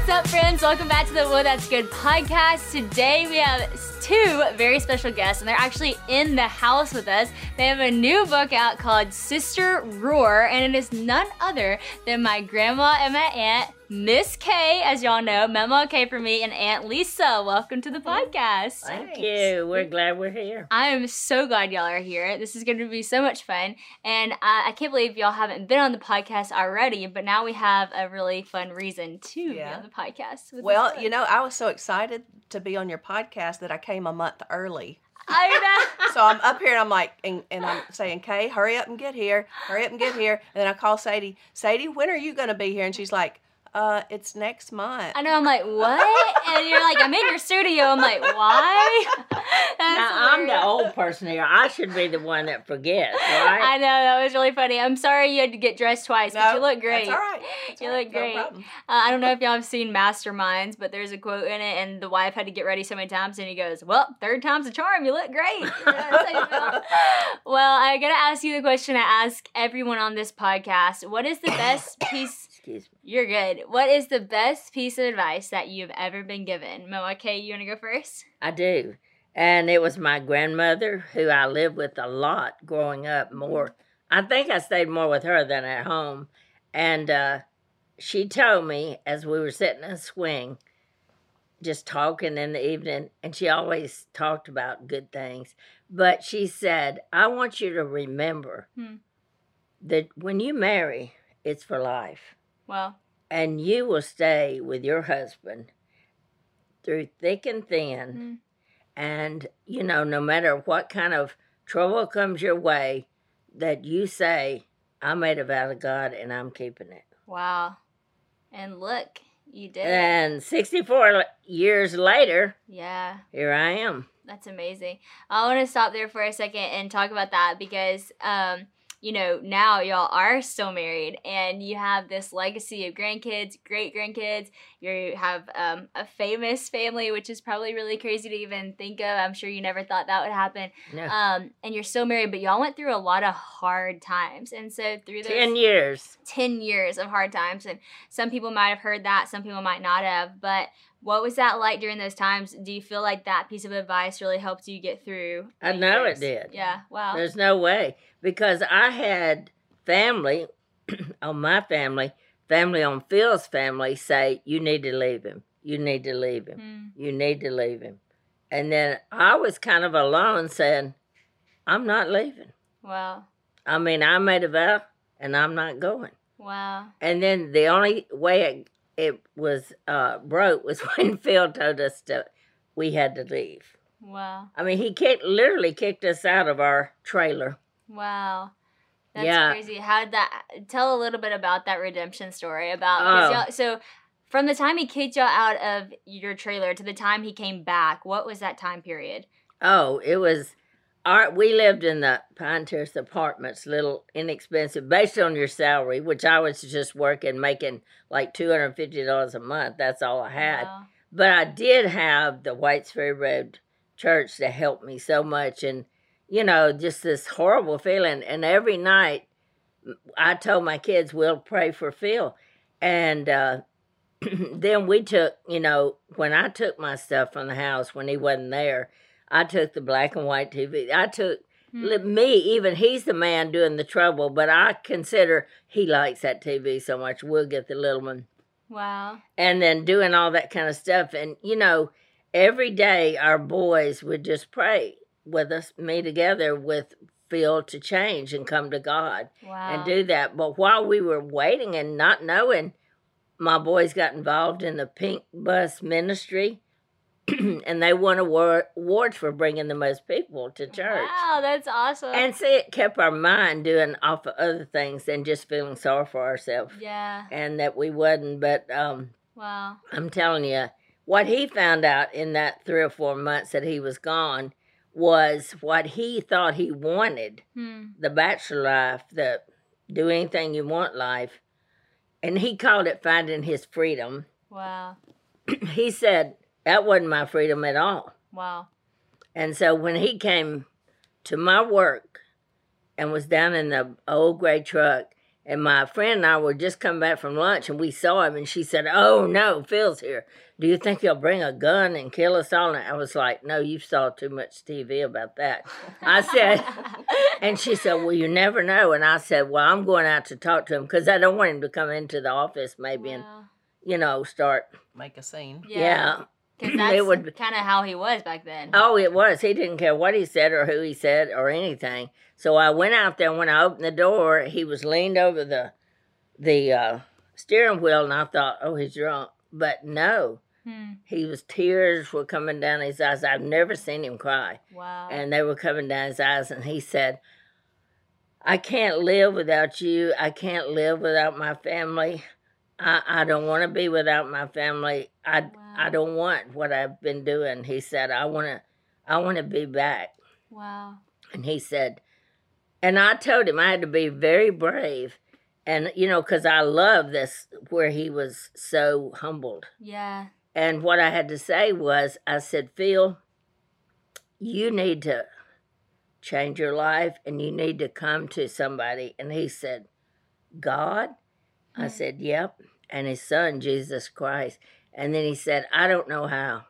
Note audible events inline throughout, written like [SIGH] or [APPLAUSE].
What's up, friends? Welcome back to the Well That's Good podcast. Today we have two very special guests, and they're actually in the house with us. They have a new book out called Sister Roar, and it is none other than my grandma and my aunt, Miss Kay, as y'all know, Mama Kay for me, and Aunt Lisa. Welcome to the podcast. Thank you. We're glad we're here. I am so glad y'all are here. This is going to be so much fun. And uh, I can't believe y'all haven't been on the podcast already, but now we have a really fun reason to be on the podcast. with Well, you know, I was so excited to be on your podcast that I came a month early. I know. [LAUGHS] So I'm up here and I'm like, and, and I'm saying, Kay, hurry up and get here. Hurry up and get here. And then I call Sadie, Sadie, when are you going to be here? And she's like, uh, it's next month. I know. I'm like, what? And you're like, I'm in your studio. I'm like, why? [LAUGHS] That's Now, I'm the old person here. I should be the one that forgets, right? I know that was really funny. I'm sorry you had to get dressed twice, but you look great. That's all right. That's You all right. look No great. problem. Uh, I don't know if y'all have seen Masterminds, but there's a quote in it, and the wife had to get ready so many times, and he goes, "Well, third time's a charm. You look great." [LAUGHS] You know, that's how you feel. well, I gotta ask you the question I ask everyone on this podcast: What is the best [COUGHS] piece? Excuse me. You're good. What is the best piece of advice that you've ever been given? Mama Kay, you wanna go first? I do. And it was my grandmother who I lived with a lot growing up more. I think I stayed more with her than at home. And uh, she told me as we were sitting in a swing, just talking in the evening, and she always talked about good things. But she said, I want you to remember Hmm. that when you marry, it's for life. Well, and you will stay with your husband through thick and thin. Mm. And, you know, no matter what kind of trouble comes your way, that you say, I made a vow to God and I'm keeping it. wow. And look, you did. And 64 years later, Yeah. here I am. That's amazing. I want to stop there for a second and talk about that because, um, you know, now y'all are still married and you have this legacy of grandkids, great grandkids. You have um, a famous family, which is probably really crazy to even think of. I'm sure you never thought that would happen. No, Um, and you're still married, but y'all went through a lot of hard times. And so through those 10 years. 10 years of hard times and some people might have heard that some people might not have but what was that like during those times do you feel like that piece of advice really helped you get through I know years? it did. yeah wow There's no way because I had family [CLEARS THROAT] on my family, family on Phil's family say, You need to leave him. You need to leave him. Hmm. You need to leave him. And then I was kind of alone saying, I'm not leaving. wow I mean, I made a vow and I'm not going. wow And then the only way it, it was uh, broke was [LAUGHS] when Phil told us to, we had to leave. wow I mean, he kicked, literally kicked us out of our trailer. Wow that's Yeah. crazy how did that tell a little bit about that redemption story about Oh. y'all, so from the time he kicked y'all out of your trailer to the time he came back what was that time period Oh, it was our we lived in the Pine Terrace apartments, little inexpensive, based on your salary, which I was just working, making like two hundred and fifty dollars a month. That's all I had. Wow. But I did have the Whites Ferry Road Church to help me so much, and you know, just this horrible feeling. And every night, I told my kids, "We'll pray for Phil," and uh, [CLEARS THROAT] then we took, you know, when I took my stuff from the house when he wasn't there, I took the black and white TV. I took Hmm. me, even he's the man doing the trouble, but I consider he likes that TV so much. We'll get the little one wow and then doing all that kind of stuff. And you know, every day our boys would just pray with us, me together with Phil to change and come to God wow and do that. But while we were waiting and not knowing, my boys got involved in the Pink Bus Ministry. [CLEARS THROAT] and they won award, awards for bringing the most people to church. Wow, that's awesome. And see, it kept our mind doing off of other things than just feeling sorry for ourselves. yeah, And that we wasn't. But um, wow. I'm telling you, what he found out in that three or four months that he was gone was what he thought he wanted Hmm. the bachelor life, the do anything you want life. And he called it finding his freedom. Wow. [CLEARS THROAT] he said, that wasn't my freedom at all. Wow. And so when he came to my work and was down in the old gray truck And my friend and I were just coming back from lunch and we saw him and she said, Oh no, Phil's here. Do you think he'll bring a gun and kill us all? And I was like, No, you saw too much TV about that. I said, [LAUGHS] and she said, Well, you never know. And I said, Well, I'm going out to talk to him because I don't want him to come into the office maybe and, you know, start. Make a scene. Yeah. Because It [CLEARS THROAT] that's would- kind of how he was back then. Oh, it was. He didn't care what he said or who he said or anything. So I went out there. When I opened the door, he was leaned over the the uh, steering wheel, and I thought, "Oh, he's drunk." But no, Hmm. he was. Tears were coming down his eyes. I've never seen him cry, Wow. and they were coming down his eyes. And he said, "I can't live without you. I can't live without my family. I, I don't want to be without my family. I I don't want what I've been doing." He said, "I want to." I want to be back. wow. And he said, and I told him I had to be very brave. And, you know, because I love this where he was so humbled. Yeah. And what I had to say was, I said, Phil, you need to change your life and you need to come to somebody. And he said, God? I Mm. said, Yep. And his son, Jesus Christ. And then he said, I don't know how.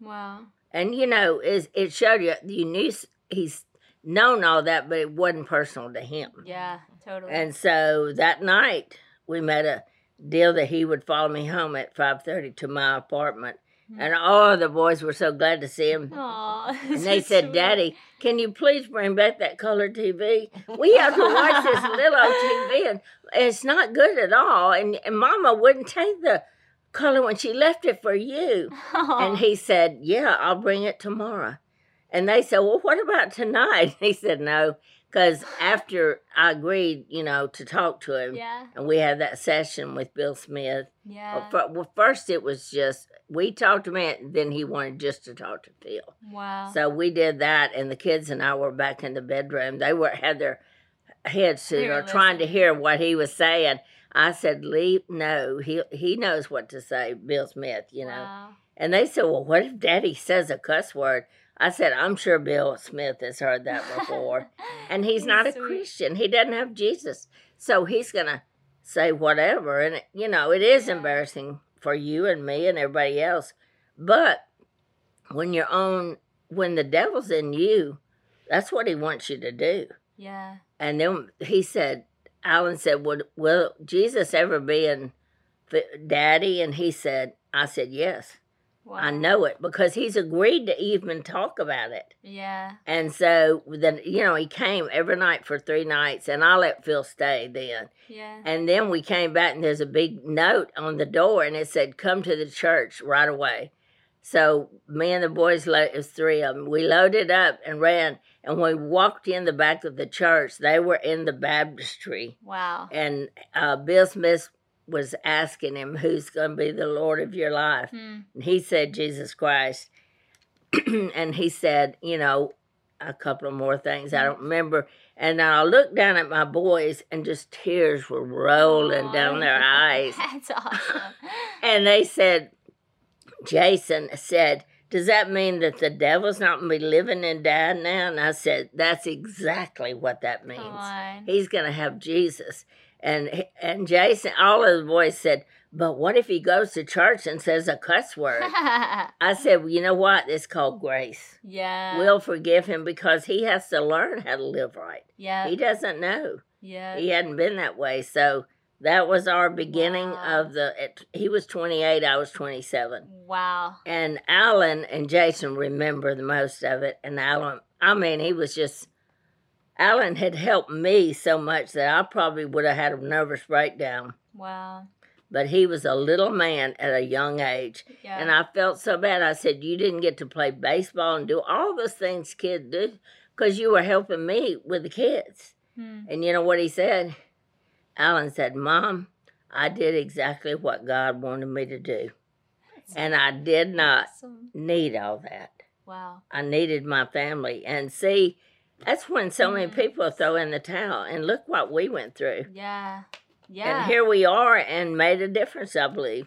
Wow. And you know, is it showed you you knew he's known all that, but it wasn't personal to him. Yeah. Totally. And so that night we made a deal that he would follow me home at five thirty to my apartment. Hmm. And all the boys were so glad to see him. Aw, [LAUGHS] And they said, sweet. Daddy, can you please bring back that color TV? We have to watch this little old TV, and it's not good at all. And, and Mama wouldn't take the color when she left it for you. Aw. [LAUGHS] And he said, Yeah, I'll bring it tomorrow. And they said, Well, what about tonight? [LAUGHS] He said, No, because after I agreed, you know, to talk to him, Yeah. and we had that session with Bill Smith. Yeah. Uh, well, well, first it was just, we talked to him, and then he wanted just to talk to Phil. Wow. So we did that, and the kids and I were back in the bedroom. They were had their heads to or trying to hear what he was saying. I said, "Leave, no, he he knows what to say." Bill Smith, you know. Wow. And they said, "Well, what if Daddy says a cuss word?" I said, "I'm sure Bill Smith has heard that before, [LAUGHS] and he's not a Sweet. Christian. He doesn't have Jesus, so he's gonna say whatever." And you know, it is Yeah. embarrassing for you and me and everybody else, but when you're on, when the devil's in you, that's what he wants you to do. Yeah. And then he said, Alan said, Would, Will Jesus ever be in daddy? And he said, I said, Yes, Wow. I know it because he's agreed to even talk about it. Yeah. And so then, you know, he came every night for three nights, and I let Phil stay then. Yeah. And then we came back, and there's a big note on the door, and it said, Come to the church right away. So me and the boys, it was three of them, we loaded up and ran. And when we walked in the back of the church, they were in the baptistry. Wow. And uh, Bill Smith was asking him, Who's going to be the Lord of your life? Hmm. And he said, Jesus Christ. [CLEARS THROAT] and he said, You know, a couple of more things I don't remember. And I looked down at my boys, and just tears were rolling down their [LAUGHS] eyes. That's awesome. And they said, Jason said, Does that mean that the devil's not going to be living and dying now? And I said, That's exactly what that means. He's going to have Jesus. And and Jason, all of the boys said, But what if he goes to church and says a cuss word? [LAUGHS] I said, well, You know what? It's called grace. yeah. We'll forgive him because he has to learn how to live right. Yeah. He doesn't know. Yeah. He hadn't been that way. So that was our beginning Wow. of the. It, he was 28, I was 27. Wow. And Alan and Jason remember the most of it. And Alan, I mean, he was just. Alan had helped me so much that I probably would have had a nervous breakdown. Wow. But he was a little man at a young age. Yeah. And I felt so bad. I said, You didn't get to play baseball and do all those things kids do because you were helping me with the kids. Hmm. And you know what he said? Alan said, Mom, I did exactly what God wanted me to do. And I did not Awesome. need all that. Wow. I needed my family. And see, that's when so many Mhm. people throw in the towel. And look what we went through. Yeah. Yeah. And here we are and made a difference, I believe.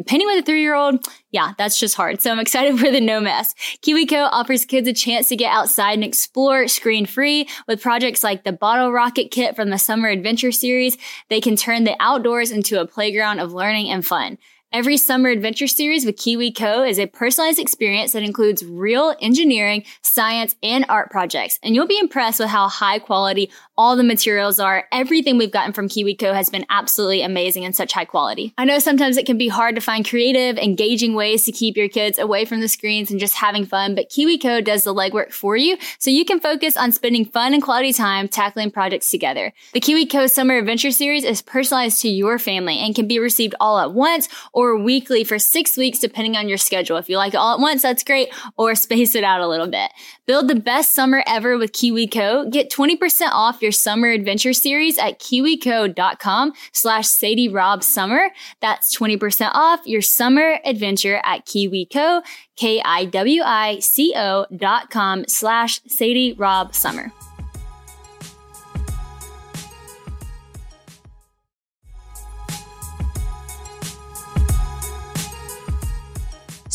And painting with a three year old, yeah, that's just hard. So I'm excited [LAUGHS] for the no mess. KiwiCo offers kids a chance to get outside and explore screen free with projects like the bottle rocket kit from the summer adventure series. They can turn the outdoors into a playground of learning and fun. Every summer adventure series with KiwiCo is a personalized experience that includes real engineering, science, and art projects. And you'll be impressed with how high quality all the materials are. Everything we've gotten from KiwiCo has been absolutely amazing and such high quality. I know sometimes it can be hard to find creative, engaging ways to keep your kids away from the screens and just having fun, but KiwiCo does the legwork for you so you can focus on spending fun and quality time tackling projects together. The KiwiCo Summer Adventure Series is personalized to your family and can be received all at once or weekly for six weeks, depending on your schedule. If you like it all at once, that's great, or space it out a little bit. Build the best summer ever with KiwiCo. Get 20% off your summer adventure series at kiwico.com slash Sadie Rob Summer. That's 20% off your summer adventure at KiwiCo, K-I-W-I-C-O dot com slash Sadie Rob Summer.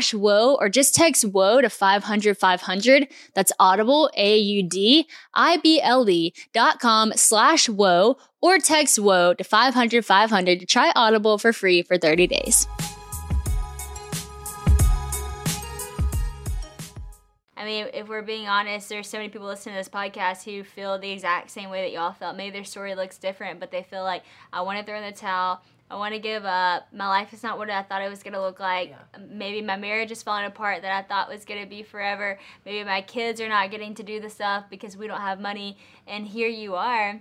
slash whoa or just text whoa to 500 500. That's audible, A-U-D, I-B-L-E dot com slash whoa or text whoa to 500 500 to try Audible for free for 30 days. I mean, if we're being honest, there's so many people listening to this podcast who feel the exact same way that y'all felt. Maybe their story looks different, but they feel like I want to throw in the towel. I want to give up. My life is not what I thought it was going to look like. Yeah. Maybe my marriage is falling apart that I thought was going to be forever. Maybe my kids are not getting to do the stuff because we don't have money. And here you are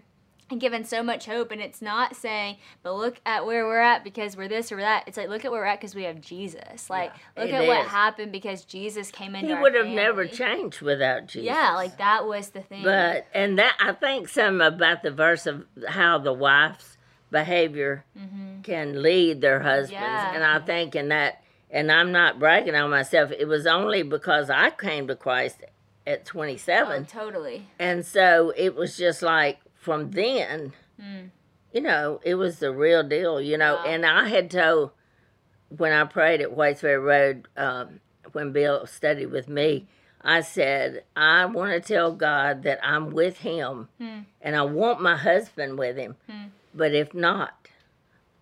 and given so much hope and it's not saying but look at where we're at because we're this or that it's like look at where we're at because we have jesus like yeah, look at is. what happened because jesus came into he would have never changed without jesus yeah like that was the thing but and that i think some about the verse of how the wife's behavior mm-hmm. can lead their husbands. Yeah. And I think in that, and I'm not bragging on myself, it was only because I came to Christ at 27. Oh, totally. And so it was just like from then, Mm. you know, it was the real deal, you know. Wow. And I had told when I prayed at Whites Ferry Road, um, when Bill studied with me, I said, I want to tell God that I'm with him Hmm. and I want my husband with him. Hmm. But if not,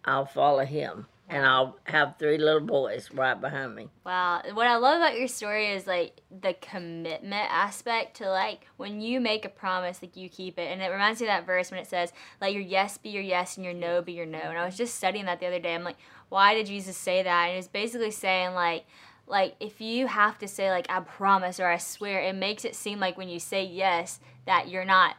I'll follow him and I'll have three little boys right behind me. Wow. What I love about your story is like the commitment aspect to like when you make a promise, like you keep it. And it reminds me of that verse when it says, let your yes be your yes and your no be your no. And I was just studying that the other day. I'm like, why did Jesus say that? And it's basically saying like, like if you have to say like I promise or I swear, it makes it seem like when you say yes that you're not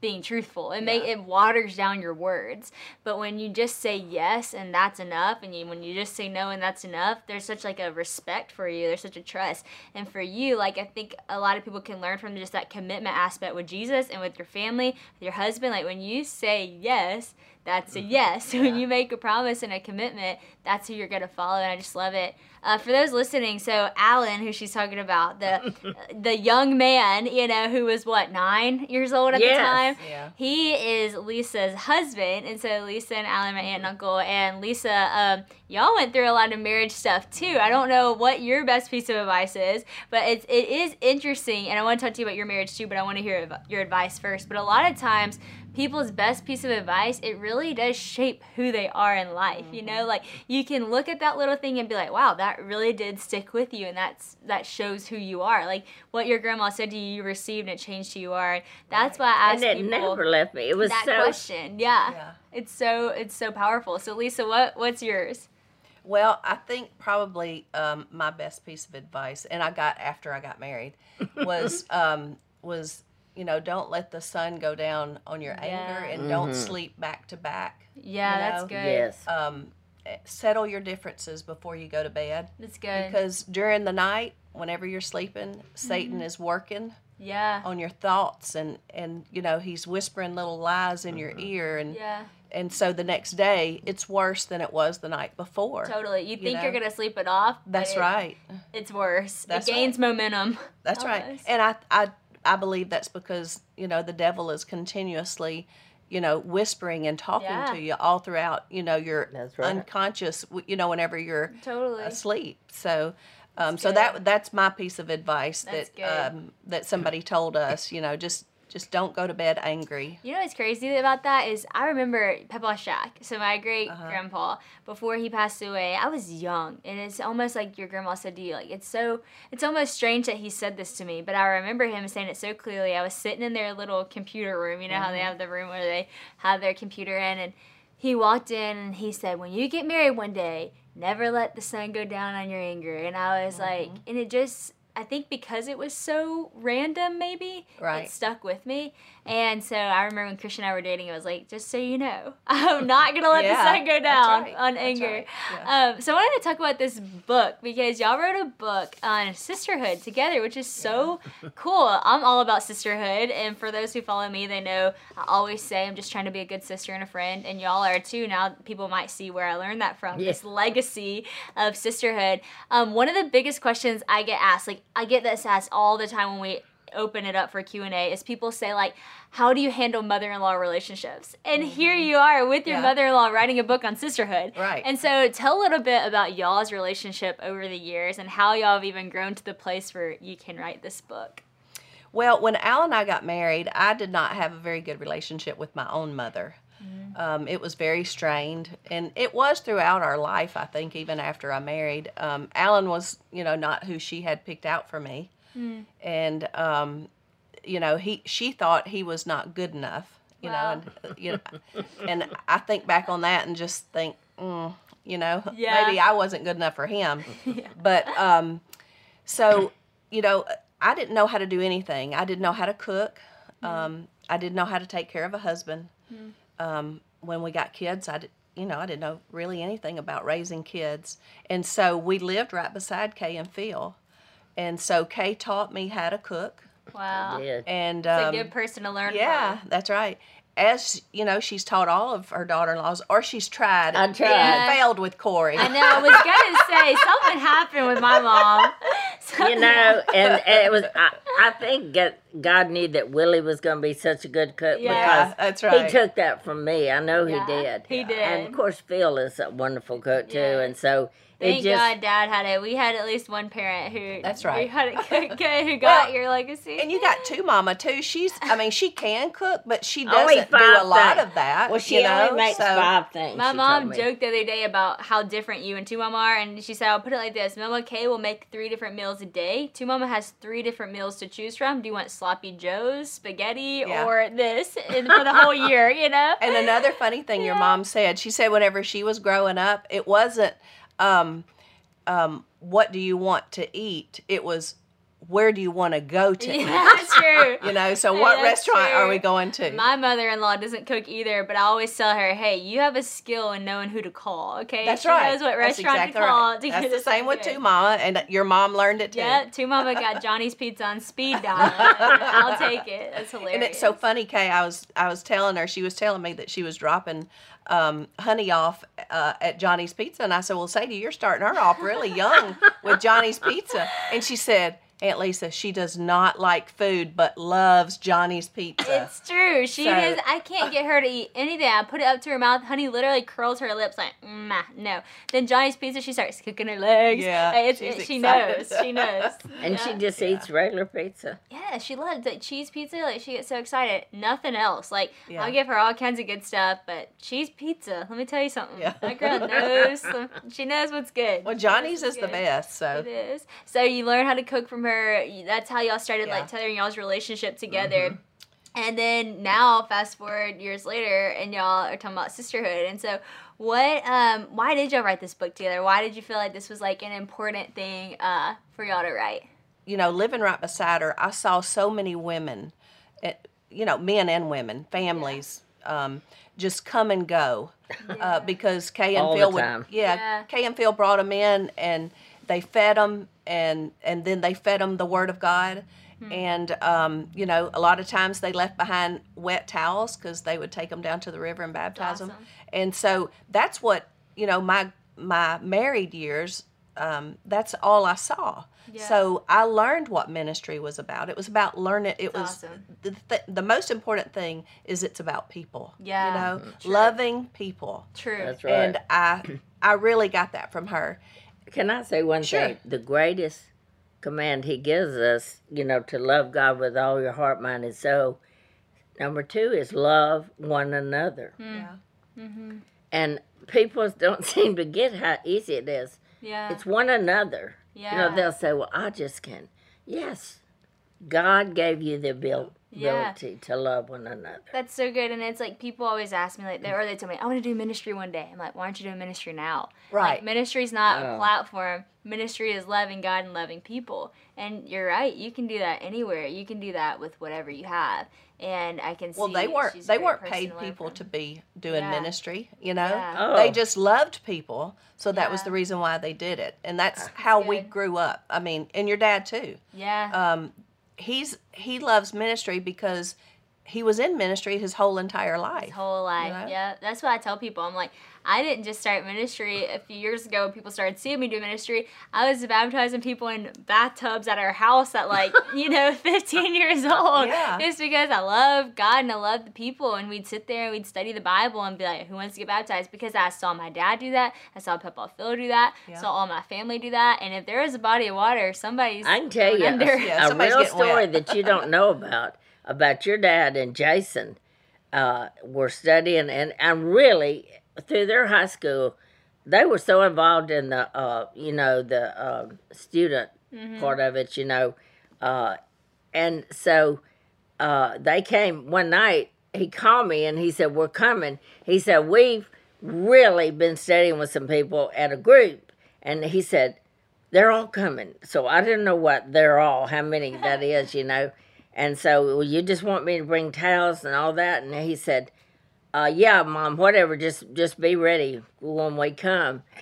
being truthful. It make it waters down your words. But when you just say yes and that's enough, and you, when you just say no and that's enough, there's such like a respect for you. There's such a trust. And for you, like I think a lot of people can learn from just that commitment aspect with Jesus and with your family, with your husband. Like when you say yes, that's a yes. [LAUGHS] When you make a promise and a commitment, that's who you're gonna follow. And I just love it. Uh, for those listening, so Alan, who she's talking about, the [LAUGHS] the young man, you know, who was what nine years old at Yes. the time. Yeah. He is Lisa's husband, and so Lisa and Alan, my aunt and uncle, and Lisa, um, y'all went through a lot of marriage stuff too. I don't know what your best piece of advice is, but it's it is interesting, and I want to talk to you about your marriage too. But I want to hear your advice first. But a lot of times, people's best piece of advice it really does shape who they are in life. You know, like you can look at that little thing and be like, wow, that really did stick with you, and that's that shows who you are. Like what your grandma said to you, you received, and it changed who you are. And that's why I ask And it people never left me. It was that so question. Yeah. Yeah. It's so it's so powerful. So Lisa, what what's yours? Well, I think probably um, my best piece of advice, and I got after I got married, [LAUGHS] was um, was you know don't let the sun go down on your anger, Yeah. and don't sleep back to back. Yeah, You that's good. yes. Um, eh, settle your differences before you go to bed, That's good. because during the night, whenever you're sleeping, Satan is working yeah. on your thoughts, and and you know he's whispering little lies in your ear, and Yeah. and so the next day it's worse than it was the night before. Totally. You think know? you are gonna sleep it off. but That's it- right. It's worse. That's it gains momentum. That's right. And I, I, I believe that's because you know the devil is continuously, you know, whispering and talking Yeah. to you all throughout. You know, your right. unconscious. You know, whenever you're Totally. asleep. So, um, That's so good. that that's my piece of advice That's that um, that somebody told us. You know, just just don't go to bed angry. You know what's crazy about that is I remember Papa Shack. So my great Uh-huh. grandpa, before he passed away, I was young, and it's almost like your grandma said to you. Like it's so, it's almost strange that he said this to me, but I remember him saying it so clearly. I was sitting in their little computer room. You know how they have the room where they have their computer in, and he walked in and he said, "When you get married one day, never let the sun go down on your anger." And I was like, and it just. I think because it was so random, maybe it stuck with me. And so I remember when Christian and I were dating, I was like, just so you know, [LAUGHS] I'm not gonna let Yeah, the sun go down right, on anger. right, yeah. Um, so I wanted to talk about this book because y'all wrote a book on sisterhood together, which is so [LAUGHS] cool. I'm all about sisterhood, and for those who follow me, they know I always say I'm just trying to be a good sister and a friend, and y'all are too. Now people might see where I learned that from. Yeah. This legacy of sisterhood. Um, one of the biggest questions I get asked, like I get this asked all the time when we open it up for q&a is people say like how do you handle mother-in-law relationships and here you are with your Mm-hmm. Yeah. mother-in-law writing a book on sisterhood Right. and so tell a little bit about y'all's relationship over the years and how y'all have even grown to the place where you can write this book Well, when Al and I got married, I did not have a very good relationship with my own mother. Um, it was very strained, and it was throughout our life. I think even after I married, um, Alan was, you know, not who she had picked out for me, and um, you know, he she thought he was not good enough, you Wow. know, and you know, and I think back on that and just think, mm, you know, Yeah. maybe I wasn't good enough for him, [LAUGHS] but um, so you know i didn't know how to do anything. I didn't know how to cook. Um, i didn't know how to take care of a husband um, when we got kids i did, you know i didn't know really anything about raising kids. And so we lived right beside kay and phil. And so kay taught me how to cook. Wow. Did. and it's um, a good person to learn from. yeah that's right. As you know she's taught all of her daughter-in-laws or she's tried I and tried. failed with korie. I know i was gonna say something happened with my mom [LAUGHS] So- [LAUGHS] you know, and, and it was I, I think God knew that Willie was going to be such a good cook Yeah, because that's right. he took that from me. I know Yeah, he did. he did. And of course, Phil is a wonderful cook too. Yeah. And so Thank it just God Dad had it. We had at least one parent who That's right. who had it cook [LAUGHS] good, who got Well, your legacy. And you got two mama too. She's I mean she can cook, but she oh, doesn't do a lot things. of that. well, she you know? only makes so, five things. My she mom told me. joked the other day about how different you and Two Mama are, and she said, I'll put it like this Mama Kay will make three different meals a day. Two Mama has three different meals to choose from. Do you want sloppy joes, spaghetti, Yeah. or this and for the whole year, you know? [LAUGHS] And another funny thing your mom said, she said whenever she was growing up, it wasn't um, um, what do you want to eat? It was where do you want to go to [LAUGHS] yeah, that's true. [LAUGHS] You know, so what that's restaurant are we going to? My mother in law doesn't cook either, but I always tell her, hey, you have a skill in knowing who to call, okay? That's she right. knows what That's restaurant exactly to call. right. [LAUGHS] to That's the same with two mama, and your mom learned it too. Yeah, Two Mama got Johnny's Pizza on speed dial. I'll take it. That's hilarious. And it's so funny, Kay. I was I was telling her she was telling me that she was dropping um, honey off uh, at Johnny's Pizza, and I said, "Well, Sadie, you're starting her off really young with Johnny's Pizza." And she said, "Aunt Lisa, she does not like food, but loves Johnny's Pizza." It's true. She So- is. I can't get her to eat anything. I put it up to her mouth. Honey literally curls her lips like, nah, no. Then Johnny's Pizza, she starts cooking her legs. Yeah, Like, it's, she's it- she knows. She knows. [LAUGHS] And Yeah. she just eats regular pizza. Yeah, she loves like cheese pizza. Like she gets so excited. Nothing else. Like Yeah. I'll give her all kinds of good stuff, but cheese pizza. Let me tell you something. Yeah. That girl knows. she knows what's good. well, Johnny's what's is the best. So It is. So you learn how to cook from her. You- That's how y'all started Yeah. Mm-hmm. like tethering y'all's relationship together. And then now, fast forward years later, and y'all are talking about sisterhood. And so, what? Um, why did y'all write this book together? Why did you feel like this was like an important thing uh, for y'all to write? you know, living right beside her, I saw so many women, eh, you know, men and women, families, um, just come and go uh, because Kay and All the Phil would, yeah, Yeah. Kay and Phil brought them in and they fed them and and then they fed them the Word of God. Hmm. And um, you know, a lot of times they left behind wet towels because they would take them down to the river and baptize them. And so that's what you know. My my married years, um, that's all I saw. Yeah. So I learned what ministry was about. It was about learning. It was awesome. the, th- the most important thing is it's about people. Yeah, you know, true. loving people. True. That's right. And I I really got that from her. Can I say one Sure. thing? The greatest command he gives us, you know, to love God with all your heart, mind, and soul. Number two is love one another. Yeah. Mm-hmm. And people [LAUGHS] don't seem to get how easy it is. Yeah. It's one another. yeah. You know, they'll say, well, I just can. Yes, God gave you the abil- Yeah. ability to love one another. That's so good, and it's like people always ask me like, they, or they tell me, "I want to do ministry one day." I'm like, "Why aren't you doing ministry now?" Right. Like, ministry's not a Oh. platform. Ministry is loving God and loving people. And you're right. You can do that anywhere. You can do that with whatever you have. And I can see. Well, they weren't she's they weren't paid learn people from. to be doing Yeah. ministry. You know, Yeah. Oh. they just loved people. So that was the reason why they did it, and that's how we grew up. I mean, and your dad too. Yeah. um, he's he loves ministry because he was in ministry his whole entire life. His whole life. know? Yeah. That's what I tell people. I'm like, I didn't just start ministry a few years ago when people started seeing me do ministry. I was baptizing people in bathtubs at our house at like, [LAUGHS] you know, 15 years old. Yeah. Just because I love God and I love the people. And we'd sit there and we'd study the Bible and be like, who wants to get baptized? Because I saw my dad do that. I saw Papa Phil do that. Yeah. Saw all my family do that. And if there is a body of water, somebody's I can tell going you a- under. [LAUGHS] Yeah, a real story wet. that you don't know about [LAUGHS] about your dad and Jason uh, were studying and and really through their high school they were so involved in the uh, you know the uh, student Mm-hmm. part of it you know uh, and so uh, they came one night he called me and he said we're coming he said we've really been studying with some people at a group and he said they're all coming. So I didn't know what they're all, how many that is, you know. And so, well, you just want me to bring towels and all that? And he said, uh, yeah, mom, whatever, just just be ready when we come. [LAUGHS]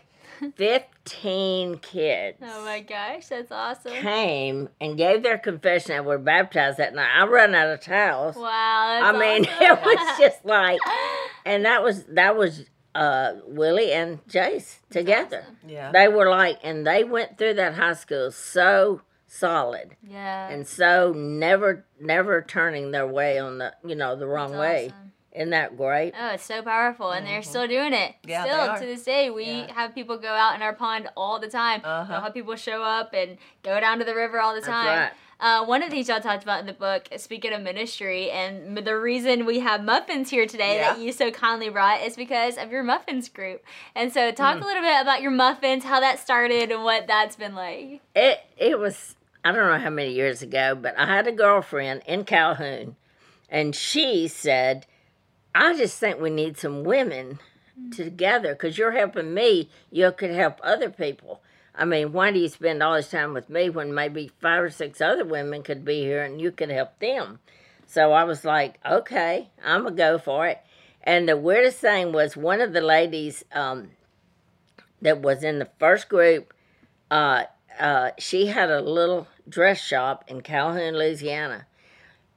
15 kids Oh my gosh, that's awesome. came and gave their confession and were baptized that night. I run out of towels. Wow. I mean, awesome. [LAUGHS] it was just like, [LAUGHS] and that was, that was uh, Willie and Jace together. Yeah. They were like, and they went through that high school so solid Yeah. and so never never turning their way on the you know the wrong That's way awesome. isn't that great Oh, it's so powerful, and they're still doing it. Mm-hmm. Yeah, they still are. to this day, we Yeah. have people go out in our pond all the time. Uh-huh. We'll have people show up and go down to the river all the That's time. right. Uh, one of these y'all talked about in the book, speaking of ministry, and the reason we have muffins here today that you so kindly brought is because of your muffins group. And so, talk Mm. a little bit about your muffins, how that started, and what that's been like. it it was I don't know how many years ago, but I had a girlfriend in Calhoun, and she said, "I just think we need some women together because you're helping me. You could help other people. I mean, why do you spend all this time with me when maybe five or six other women could be here and you could help them?" So I was like, "Okay, I'm gonna go for it." And the weirdest thing was one of the ladies um, that was in the first group. Uh, uh, she had a little dress shop in Calhoun, Louisiana,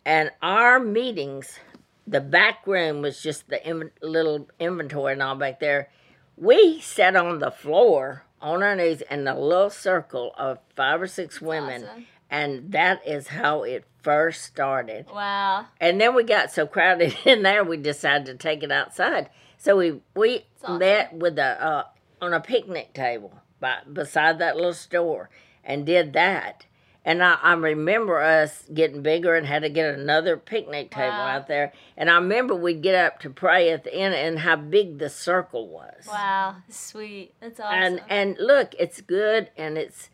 and our meetings, the back room was just the in- little inventory and all back there. We sat on the floor on our knees in a little circle of five or six women, awesome. and that is how it first started. Wow. And then we got so crowded [LAUGHS] in there, we decided to take it outside. So we we awesome. met with a uh, on a picnic table by, beside that little store and did that. And I, I remember us getting bigger and had to get another picnic table Wow. out there. And I remember we'd get up to pray at the end and how big the circle was. Wow. Sweet. That's awesome. And and look, it's good and it's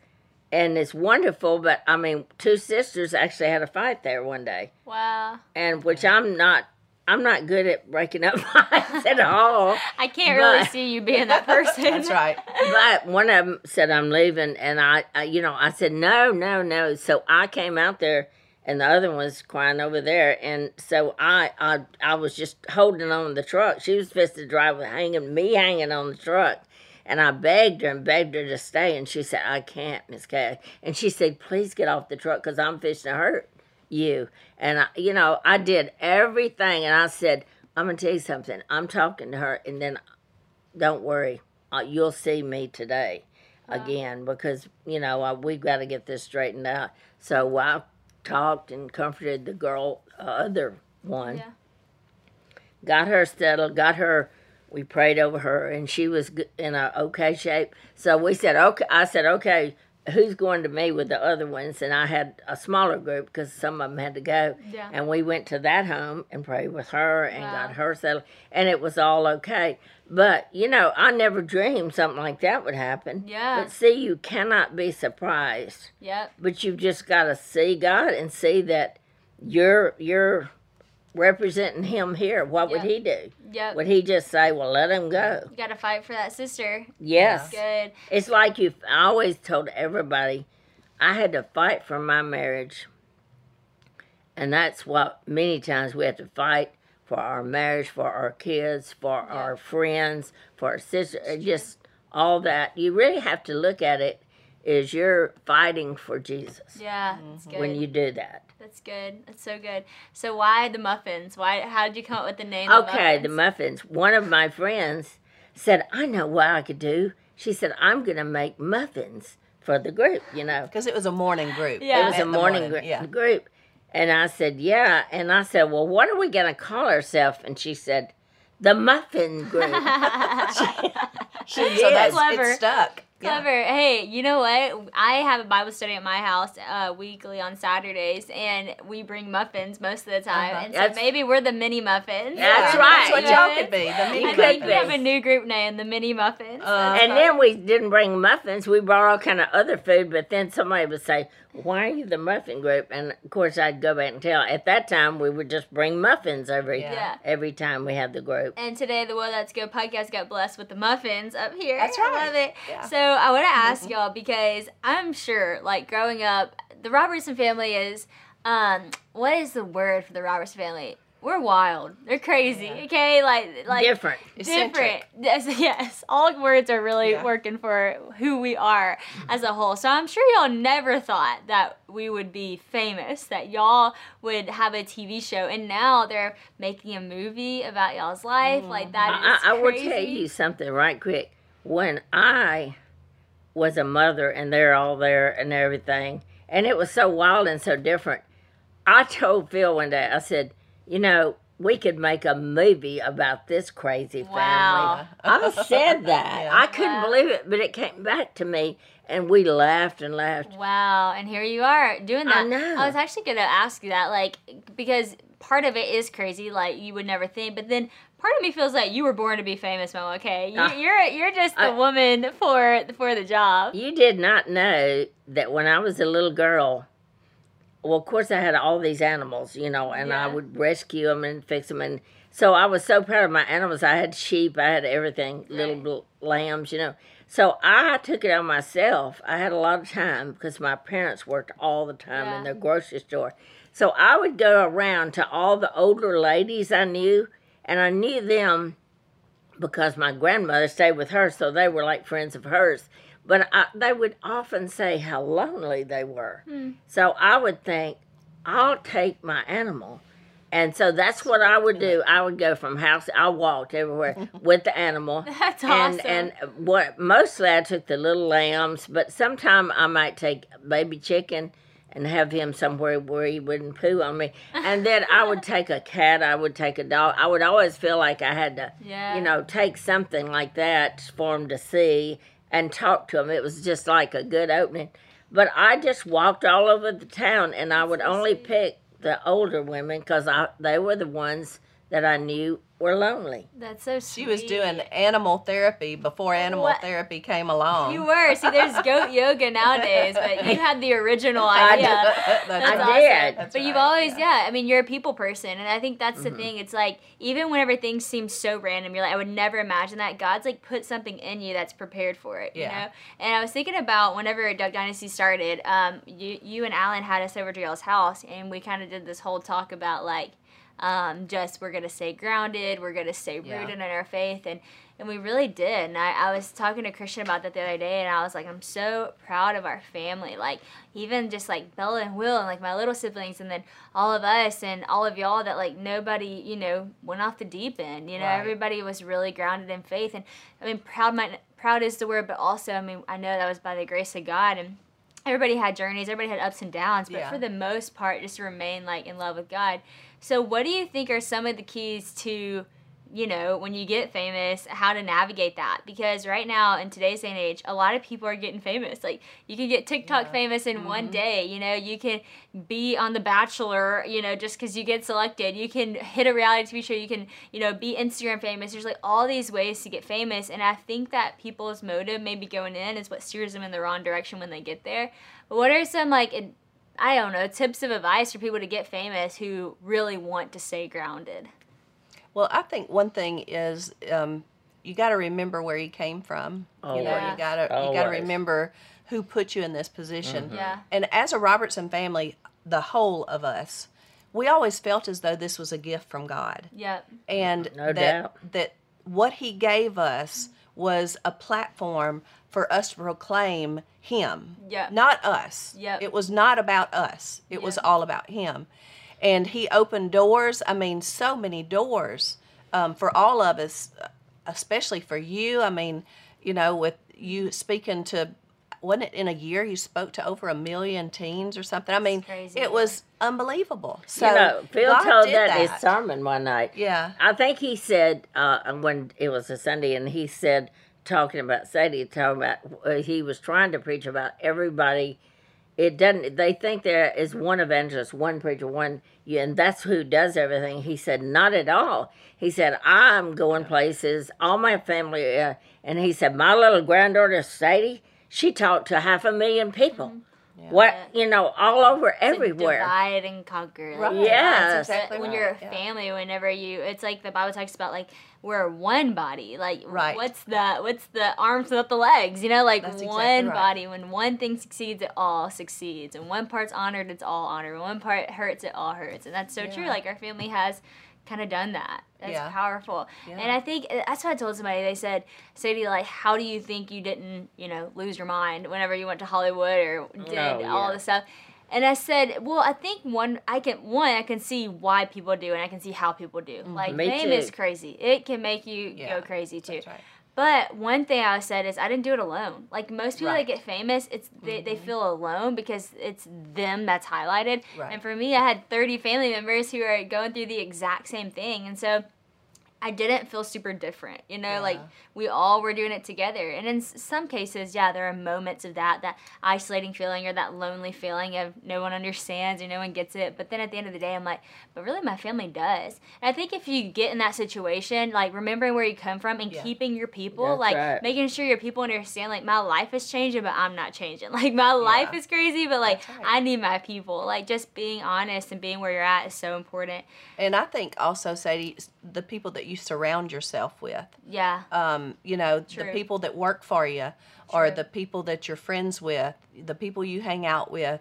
and it's wonderful. But I mean, two sisters actually had a fight there one day wow. and which I'm not I'm not good at breaking up [LAUGHS] fights at all. I can't really see you being that person. That's right. [LAUGHS] But one of them said I'm leaving, and I, I, you know, I said no, no, no. So I came out there, and the other one was crying over there, and so I, I, I was just holding on the truck. She was supposed to drive with hanging me hanging on the truck. And I begged her and begged her to stay, and she said, "I can't, Miss Kay." And she said, "Please get off the truck, cause I'm fishing to hurt you." And I, you know, I did everything, and I said, "I'm gonna tell you something. I'm talking to her, and then don't worry, uh, you'll see me today again because you know we've got to get this straightened out. So I talked and comforted the girl, uh, other one, Yeah. got her settled, got her. We prayed over her, and she was in a okay shape. So we said, okay. I said, okay, who's going to me with the other ones? And I had a smaller group because some of them had to go. Yeah. And we went to that home and prayed with her and Wow. got her settled, and it was all okay. But you know, I never dreamed something like that would happen. Yeah. But see, you cannot be surprised. Yep. But you've just got to see God and see that you're you're representing Him here. What would He do? Yep. Would He just say, "Well, let him go"? You got to fight for that sister. Yes. Good. It's like you. I always told everybody, I had to fight for my marriage, and that's what many times we have to fight for our marriage, for our kids, for our friends, for our sister, just all that. You really have to look at it as you're fighting for Jesus Yeah. That's mm-hmm. good. when you do that. That's good. That's so good. So why the muffins? Why? How did you come up with the name? Okay, the muffins. One of my friends said, I know what I could do. She said, I'm going to make muffins for the group, you know. Because it was a morning group. Yeah. It was met a in the morning, gr- Yeah. group. And I said, Yeah. And I said, Well, what are we going to call ourselves? And she said, The Muffin Group. [LAUGHS] [LAUGHS] she did. So that's Clever. it stuck. Yeah. Clever. Hey, you know what? I have a Bible study at my house uh, weekly on Saturdays, and we bring muffins most of the time. Uh-huh. And so That's- maybe we're the mini muffins. That's We're right. That's what y'all could be. The mini You I could think we have a new group name, the mini muffins. Uh, and fun. then we didn't bring muffins. We brought all kind of other food. But then somebody would say, "Why are you the muffin group?" And of course, I'd go back and tell. At that time, we would just bring muffins every Yeah. Yeah. every time we had the group. And today, the Well That's Good podcast got blessed with the muffins up here. That's right. I love it. Yeah. So I want to mm-hmm. ask y'all because I'm sure, like growing up, the Robertson family is, um, what is the word for the Robertson family? We're wild. They're crazy. Yeah. Okay, like like Different. different. Yes, [LAUGHS] yes. All words are really Yeah. working for who we are mm-hmm. as a whole. So I'm sure y'all never thought that we would be famous, that y'all would have a TV show, and now they're making a movie about y'all's life. Like that. Mm-hmm. I, I will crazy. tell you something right quick. When I was a mother and they're all there and everything, and it was so wild and so different. I told Phil one day, I said, you know, we could make a movie about this crazy family. Wow. I said [LAUGHS] that. Yeah. I couldn't Wow. believe it, but it came back to me, and we laughed and laughed. Wow, and here you are doing that. I know. I was actually gonna ask you that, like, because part of it is crazy, like you would never think, but then part of me feels like you were born to be famous, Mom. Okay, you, Ah. you're you're just the I- woman for for the job. You did not know that when I was a little girl, well, of course, I had all these animals, you know, and I would rescue them and fix them. And so I was so proud of my animals. I had sheep, I had everything, little, Right. little lambs, you know. So I took it on myself. I had a lot of time because my parents worked all the time Yeah. in the grocery store. So I would go around to all the older ladies I knew, and I knew them because my grandmother stayed with her, so they were like friends of hers. But I, they would often say how lonely they were. Hmm. So I would think, I'll take my animal. And so that's what I would do. I would go from house. I walked everywhere [LAUGHS] with the animal. That's and awesome. and what mostly I took the little lambs, but sometime I might take baby chicken and have him somewhere where he wouldn't poo on me. And then I would [LAUGHS] take a cat. I would take a dog. I would always feel like I had to, Yeah. you know, take something like that for him to see and talk to him. It was just like a good opening. But I just walked all over the town, and I would only pick the older women because they were the ones that I knew were lonely. That's so sweet. She was doing animal therapy before animal What? therapy came along. You were. See, there's goat yoga nowadays, but you had the original I idea. That's That's I awesome. did. That's but you've right, always, yeah. yeah. I mean, you're a people person, and I think that's the Mm-hmm. thing. It's like even whenever things seem so random, you're like, I would never imagine that. God's like put something in you that's prepared for it. You Yeah. know. And I was thinking about whenever Duck Dynasty started. Um, you you and Alan had us over to y'all's house, and we kind of did this whole talk about like. Um, just we're gonna stay grounded, we're gonna stay Yeah. rooted in our faith, and and we really did. And I, I was talking to Christian about that the other day, and I was like, I'm so proud of our family. Like, even just like Bella and Will, and like my little siblings, and then all of us, and all of y'all that like nobody, you know, went off the deep end. You know, Right. everybody was really grounded in faith. And I mean, proud might, proud is the word, but also, I mean, I know that was by the grace of God. And everybody had journeys, everybody had ups and downs, but Yeah. for the most part, just remain like in love with God. So, what do you think are some of the keys to, you know, when you get famous, how to navigate that? Because right now, in today's day and age, a lot of people are getting famous. Like, you can get TikTok Yeah. famous in one mm-hmm. day, you know, you can be on The Bachelor, you know, just because you get selected. You can hit a reality TV show, you can, you know, be Instagram famous. There's like all these ways to get famous. And I think that people's motive, maybe going in, is what steers them in the wrong direction when they get there. But what are some, like, I don't know, tips of advice for people to get famous who really want to stay grounded? Well, I think one thing is um, you got to remember where you came from. You know, you got to you got to remember who put you in this position. Yeah. And as a Robertson family, the whole of us, we always felt as though this was a gift from God, Yep. and No that doubt. that what He gave us was a platform for us to proclaim Him, Yeah. not us. Yep. It was not about us. It was all about Him, and He opened doors. I mean, so many doors um, for all of us, especially for you. I mean, you know, with you speaking to. Wasn't it in a year you spoke to over a million teens or something? I mean, crazy, it was unbelievable. So you know, Phil God told did that, his sermon one night. Yeah. I think he said uh, when it was a Sunday, and he said talking about Sadie, talking about uh, he was trying to preach about everybody. It doesn't. They think there is one evangelist, one preacher, one, yeah, and that's who does everything. He said not at all. He said I'm going places. All my family, uh, and he said my little granddaughter Sadie, she talked to half a million people. Mm-hmm. What you know, all over To everywhere. divide and conquer. Like, Right. Yes. Exactly when right. you're a Yeah. family, whenever you, it's like the Bible talks about like we're one body. Like Right. what's the what's the arms without the legs? You know, like That's exactly one right. body. When one thing succeeds, it all succeeds. And one part's honored, it's all honored. When one part hurts, it all hurts. And that's so true. Like our family has kind of done that. That's Yeah. powerful. Yeah. And I think uh, that's what I told somebody. They said, Sadie, like, how do you think you didn't, you know, lose your mind whenever you went to Hollywood or did Oh, all yeah. this stuff? And I said, well, I think one, I can one, I can see why people do, and I can see how people do. Like Me fame too. is crazy. It can make you Mm-hmm. Go crazy too. That's right. But one thing I said is I didn't do it alone. Like most people Right. that get famous, it's they, they mm-hmm. feel alone because it's them that's highlighted. Right. And for me, I had 30 family members who are going through the exact same thing. And so I didn't feel super different, you know, like we all were doing it together. And in some cases, yeah, there are moments of that, that isolating feeling or that lonely feeling of no one understands or no one gets it. But then at the end of the day, I'm like, but really my family does. And I think if you get in that situation, like remembering where you come from and Yeah. keeping your people, That's like right. making sure your people understand, like my life is changing, but I'm not changing. [LAUGHS] Like my life is crazy, but like right. I need my people. Like just being honest and being where you're at is so important. And I think also, Sadie, the people that you surround yourself with, Yeah. um, you know, True. the people that work for you, or the people that you're friends with, the people you hang out with,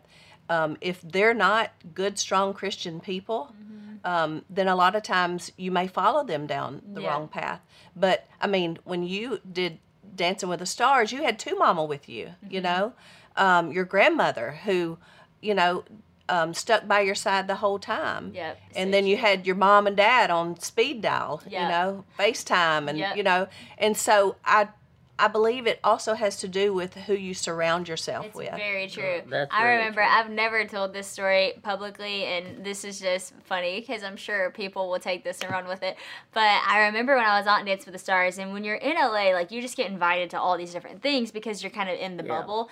um, if they're not good, strong Christian people, Mm-hmm. um, then a lot of times you may follow them down the Yeah. wrong path. But I mean, when you did Dancing with the Stars, you had two mama with you, you Mm-hmm. know, um, your grandmother who, you know, um, stuck by your side the whole time. Yep, And then you had your mom and dad on speed dial, Yep. you know, FaceTime and Yep. you know, and so I I believe it also has to do with who you surround yourself It's with. very true. that's I very remember true. I've never told this story publicly, and this is just funny because I'm sure people will take this and run with it. But I remember when I was on Dance with the Stars, and when you're in LA, like you just get invited to all these different things because you're kind of in the Yeah. bubble.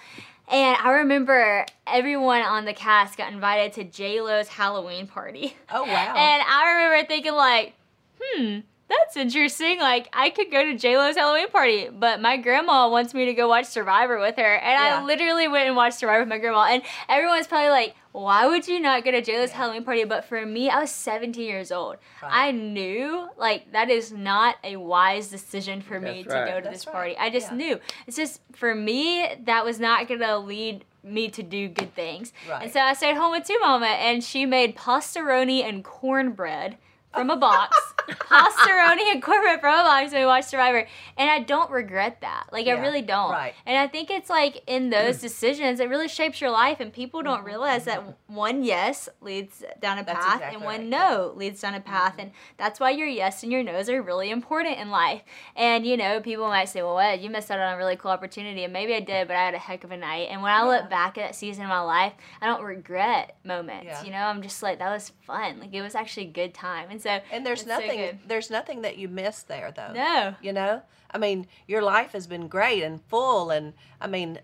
And I remember everyone on the cast got invited to J Lo's Halloween party. oh wow. [LAUGHS] And I remember thinking like, hmm, that's interesting. Like I could go to J Lo's Halloween party, but my grandma wants me to go watch Survivor with her, and Yeah. I literally went and watched Survivor with my grandma. And everyone's probably like, why would you not go to J Lo's Halloween party? But for me, I was 17 years old. Right. I knew like that is not a wise decision for me That's to go to That's this right. party. I just Yeah. knew. It's just for me that was not gonna lead me to do good things. Right. And so I stayed home with two mama and she made pastaroni and cornbread from a box. pastaroni and cornbread from a box and we watched Survivor. And I don't regret that. Like I really don't. right. And I think it's like in those [CLEARS THROAT] decisions it really shapes your life and people don't realize that one yes leads down a Mm-hmm. Path exactly and one right, no leads down a path and that's why your yes and your no's are really important in life. And you know, people might say, Well what, you missed out on a really cool opportunity and maybe I did, but I had a heck of a night. And when I Yeah. look back at that season of my life, I don't regret moments. Yeah. You know, I'm just like that was fun. Like it was actually a good time. And so And there's it's so nothing good. there's nothing that you miss there though. No. You know? I mean, your life has been great and full and I mean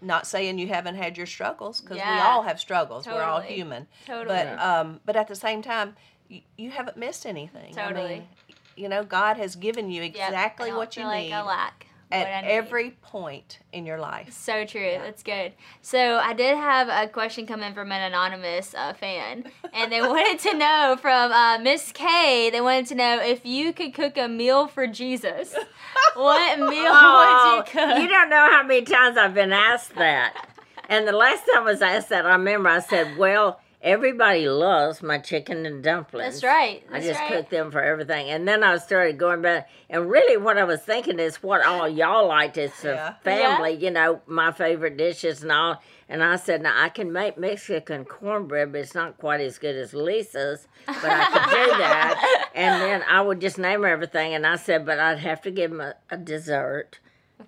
not saying you haven't had your struggles because we all have struggles. We're all human. Totally. But um but at the same time you, you haven't missed anything. I Totally. mean, you know, God has given you Yep, exactly I don't what you feel like need I lack what I at every point in your life. So true. That's good. So I did have a question come in from an anonymous uh, fan, and they wanted to know from uh, Miss Kay. They wanted to know if you could cook a meal for Jesus. What [LAUGHS] meal Oh, would you cook? you don't know how many times I've been asked that. And the last time I was asked that, I remember I said, "Well, everybody loves my chicken and dumplings." That's right. I just right. cook them for everything. And then I started going back. And really, what I was thinking is what all y'all liked. It's Yeah. a family, you know, my favorite dishes and all. And I said, now I can make Mexican cornbread, but it's not quite as good as Lisa's. But I could do that. [LAUGHS] And then I would just name everything. And I said, but I'd have to give him a, a dessert.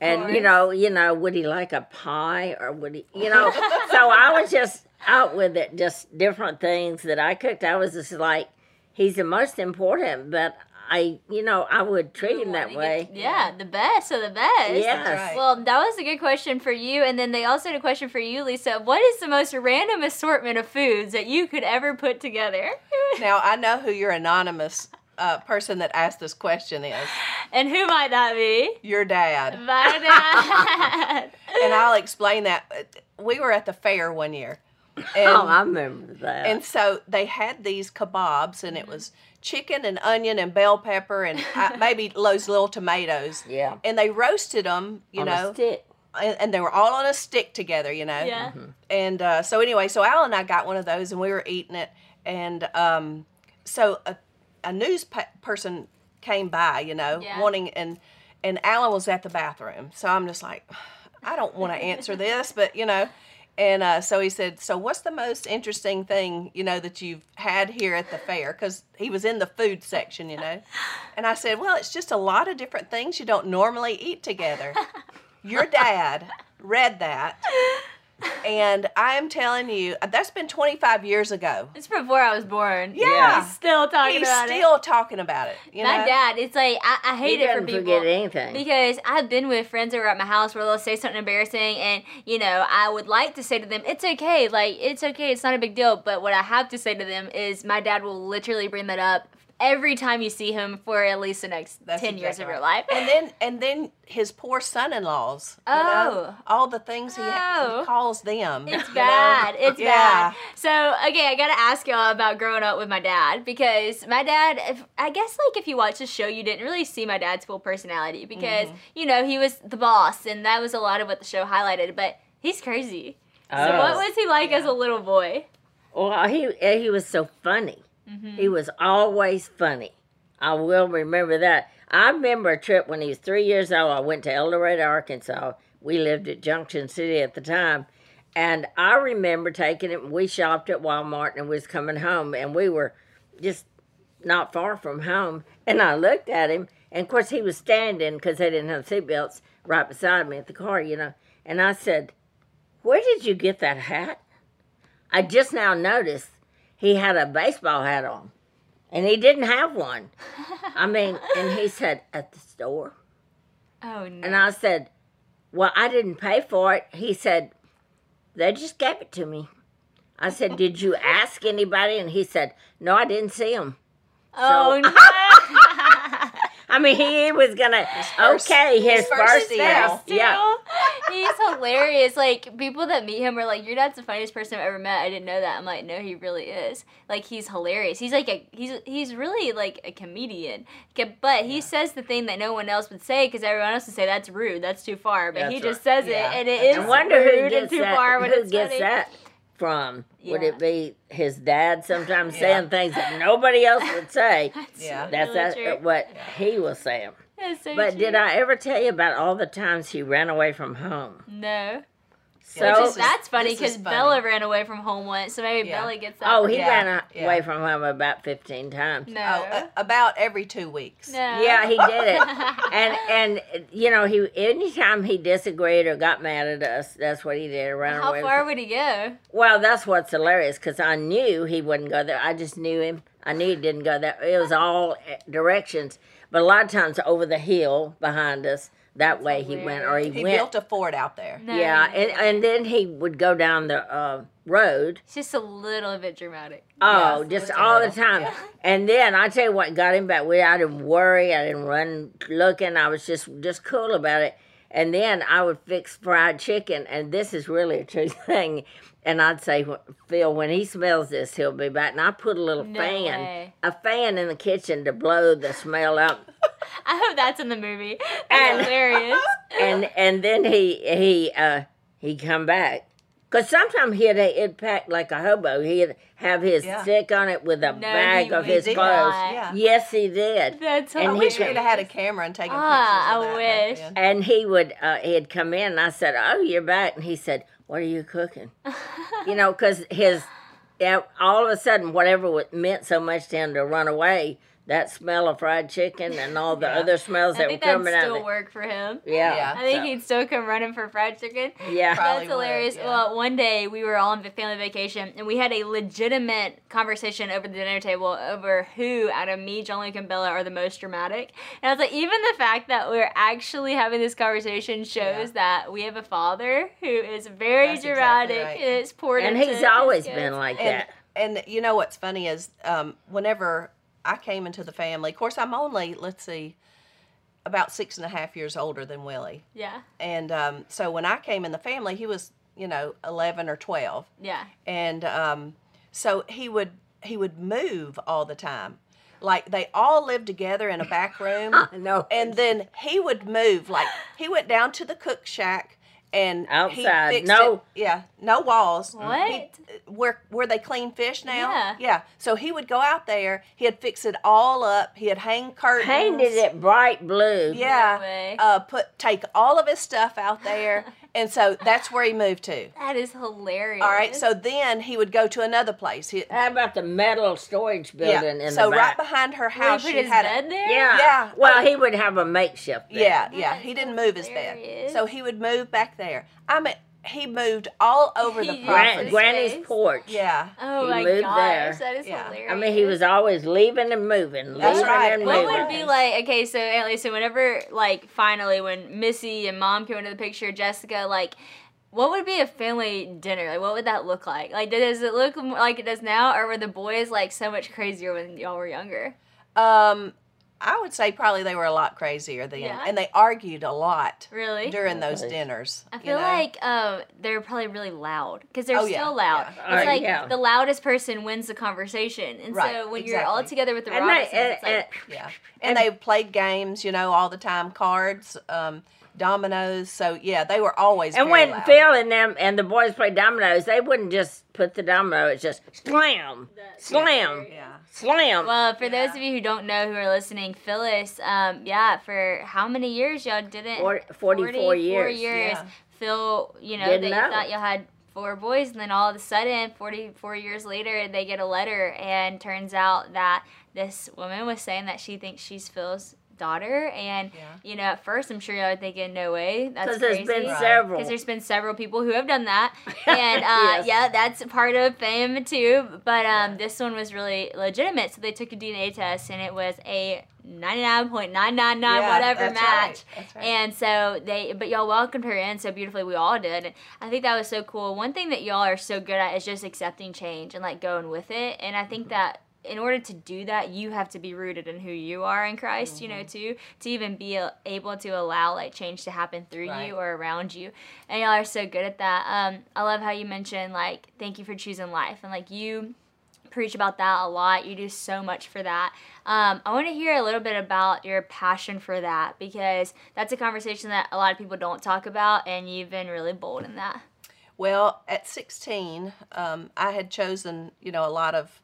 And you know, you know, would he like a pie or would he, you know? [LAUGHS] so I was just out with it, just different things that I cooked. I was just like, he's the most important, but I, you know, I would treat him that way. Yeah, the best of the best. Yes. right. Well, that was a good question for you. And then they also had a question for you, Lisa. What is the most random assortment of foods that you could ever put together? [LAUGHS] Now I know who your anonymous uh, person that asked this question is. and who might that be? Your dad. My dad. [LAUGHS] And I'll explain that. We were at the fair one year. [LAUGHS] And, Oh, I remember that. and so they had these kebabs, and it was chicken and onion and bell pepper and uh, [LAUGHS] maybe those little tomatoes. yeah. And they roasted them, you on know, a stick. and, and they were all on a stick together, you know. yeah. And uh, so anyway, so Al and I got one of those, and we were eating it, and um, so a, a news pe- person came by, you know, Yeah. wanting, and and Alan was at the bathroom, so I'm just like, I don't want to answer this, but you know, And uh, so he said, "So what's the most interesting thing you know that you've had here at the fair?" Because he was in the food section, you know. [LAUGHS] And I said, "Well, it's just a lot of different things you don't normally eat together." Your dad read that, and I am telling you, uh, that's been 25 years ago. It's before I was born. Yeah. He's still talking He's about still talking about it. it. You My know? dad, it's like I, I He hate it for doesn't people. forget anything. Because I've been with friends over at my house where they'll say something embarrassing, and you know, I would like to say to them, "It's okay, like it's okay, it's not a big deal." But what I have to say to them is, my dad will literally bring that up every time you see him for at least the next That's ten years of your life. And then and then his poor son-in-laws. you know, Oh. all the things he, Oh. he calls them. It's you know? bad. It's Yeah. bad. So okay, I gotta ask y'all about growing up with my dad because my dad. If, I guess like if you watch the show, you didn't really see my dad's full personality because Mm-hmm. you know he was the boss, and that was a lot of what the show highlighted. But he's crazy. So Oh. what was he like as a little boy? Well, he eh, he was so funny. Mm-hmm. He was always funny. I will remember that. I remember a trip when he was three years old. I went to El Dorado, Arkansas. We lived at Junction City at the time. And I remember taking him, we shopped at Walmart and was coming home. And we were just not far from home. And I looked at him. And of course, he was standing because they didn't have seatbelts right beside me at the car, you know. And I said, Where did you get that hat? I just now noticed he had a baseball hat on, and he didn't have one. [LAUGHS] I mean, and he said, at the store. Oh no. And I said, well, I didn't pay for it. He said, they just gave it to me. I said, [LAUGHS] did you ask anybody? And he said, no, I didn't see him. oh no. [LAUGHS] I mean, he was gonna [LAUGHS] first- okay his, his first first steal. Yeah, He's hilarious. Like people that meet him are like, "Your dad's the funniest person I've ever met." I didn't know that. I'm like, "No, he really is." Like he's hilarious. He's like a he's he's really like a comedian. But he says the thing that no one else would say because everyone else would say that's rude, that's too far. But he just right. says Yeah, it, and it that's is I wonder rude and too that. far. when who it's gets funny. that from? Would it be his dad sometimes Yeah. saying things that nobody else would say? [LAUGHS] That's Yeah. That's really that, true. what he was saying. That's so But true. did I ever tell you about all the times he ran away from home? No. So, Yeah, Which this is, is- that's funny because. Bella ran away from home once, so maybe Yeah. Bella gets that. oh, he. Yeah, ran a- yeah. away from home about 15 times. No. Oh, uh, about every two weeks. no. Yeah, he did it. [LAUGHS] and and you know, he anytime he disagreed or got mad at us, that's what he did. Ran How away. far would he go? Well, that's what's hilarious because I knew he wouldn't go there. I just knew him. I knew he didn't go there. It was all eh, directions, but a lot of times over the hill behind us. That way he went, or he, He went. built a fort out there. No, yeah, and, and then he would go down the uh, road. It's just a little bit dramatic. Oh, Yes, just just all the time. yeah. And then I tell you what got him back. We I didn't worry. I didn't run looking. I was just just cool about it. And then I would fix fried chicken, and this is really a true [LAUGHS] thing. And I'd say, Phil, when he smells this, he'll be back. And I put a little No fan, way. a fan in the kitchen to blow the smell out. [LAUGHS] I hope that's in the movie. That's And- hilarious. [LAUGHS] and and then he he uh he come back. Cause sometimes he'd he'd pack like a hobo. He'd have his Yeah. stick on it with a No, bag he- of he his clothes. Yeah. Yes, he did. That's And I he wish we'd have had a camera and taken Ah, pictures of I that back wish. then. And he would uh, he'd come in and I said, "Oh, you're back." And he said, "What are you cooking?" [LAUGHS] you know, because his all of a sudden whatever wa- meant so much to him to run away, that smell of fried chicken and all the Yeah. other smells I that were think that'd coming out. still of it. work for him. Yeah, Yeah. I think so- he'd still come running for fried chicken. yeah. Probably That's hilarious. would, yeah. Well, one day we were all on family vacation and we had a legitimate conversation over the dinner table over who out of me, John Luke, and Bella are the most dramatic. And I was like, even the fact that we're actually having this conversation shows that we have a father who is very That's exactly dramatic right. and it's poured And he's always been like and that. and you know what's funny is um, whenever I came into the family, of course I'm only let's see, about six and a half years older than Willie, Yeah, and um, so when I came in the family, he was you know eleven or twelve, yeah. and um, so he would he would move all the time, like they all lived together in a back room, [LAUGHS] no, and then he would move like he went down to the cook shack and he Outside, fixed no- it- yeah no walls. What? He- where where they clean fish now. Yeah. yeah. so he would go out there. He'd fix it all up. He'd hang curtains. Painted it bright blue. yeah. Uh put take all of his stuff out there [LAUGHS] and so that's where he moved to. That is hilarious. All right, so then he would go to another place. He, How about the metal storage building in so the right behind her Where he house, put she his had bed a, there. Yeah. Yeah. Well, he would have a makeshift. bed. Yeah, yeah. That He didn't move his bed, so he would move back there. I mean, he moved all over the [LAUGHS] He Gran- property. Granny's Space. porch. Yeah. Oh He my moved gosh, there. that is Yeah. hilarious. I mean, he was always leaving and moving, That's leaving right. and What moving. would be like? Okay, so Aunt Lisa, whenever like finally when Missy and Mom came into the picture, Jessica, like, what would be a family dinner? Like, what would that look like? Like, does it look more like it does now, or were the boys like so much crazier when y'all were younger? Um, I would say probably they were a lot crazier then, Yeah. and they argued a lot Really? during those Okay. dinners. I you feel know? like um, they're probably really loud because they're Oh, yeah, still loud. yeah. It's Alright, like yeah. the loudest person wins the conversation, and Right, so when you're all together with the And they- Robertsons, and- it's like, yeah, and they played games, you know, all the time, cards, um, dominoes. So yeah, they were always And very when loud. Phil and them and the boys played dominoes, they wouldn't just put the domino; it's just slam, slam, yeah. slam. Well, for those of you who don't know who are listening, Phyllis, um, yeah, for how many years y'all didn't? Four- 44 years. Four years. Yeah. Phil, you know, Didn't that you thought y'all had four boys, and then all of a sudden, 44 years later, they get a letter, and turns out that this woman was saying that she thinks she's Phil's daughter, and Yeah. you know, at first, I'm sure y'all are thinking, no way, that's Because there's crazy. been several. Because there's been several people who have done that, [LAUGHS] and uh, Yes. yeah, that's part of fame too. But um, this one was really legitimate, so they took a DNA test, and it was a 99.999 Yeah, whatever that's match. right, that's right. And so they, but y'all welcomed her in so beautifully. We all did, and I think that was so cool. One thing that y'all are so good at is just accepting change and like going with it. And I think that in order to do that, you have to be rooted in who you are in Christ, you know, Mm-hmm. too, to even be able to allow like change to happen through Right. you or around you. And y'all are so good at that. Um, I love how you mentioned like, thank you for choosing life, and like you preach about that a lot. You do so much for that. Um, I want to hear a little bit about your passion for that because that's a conversation that a lot of people don't talk about, and you've been really bold in that. Well, at 16, um, I had chosen, you know, a lot of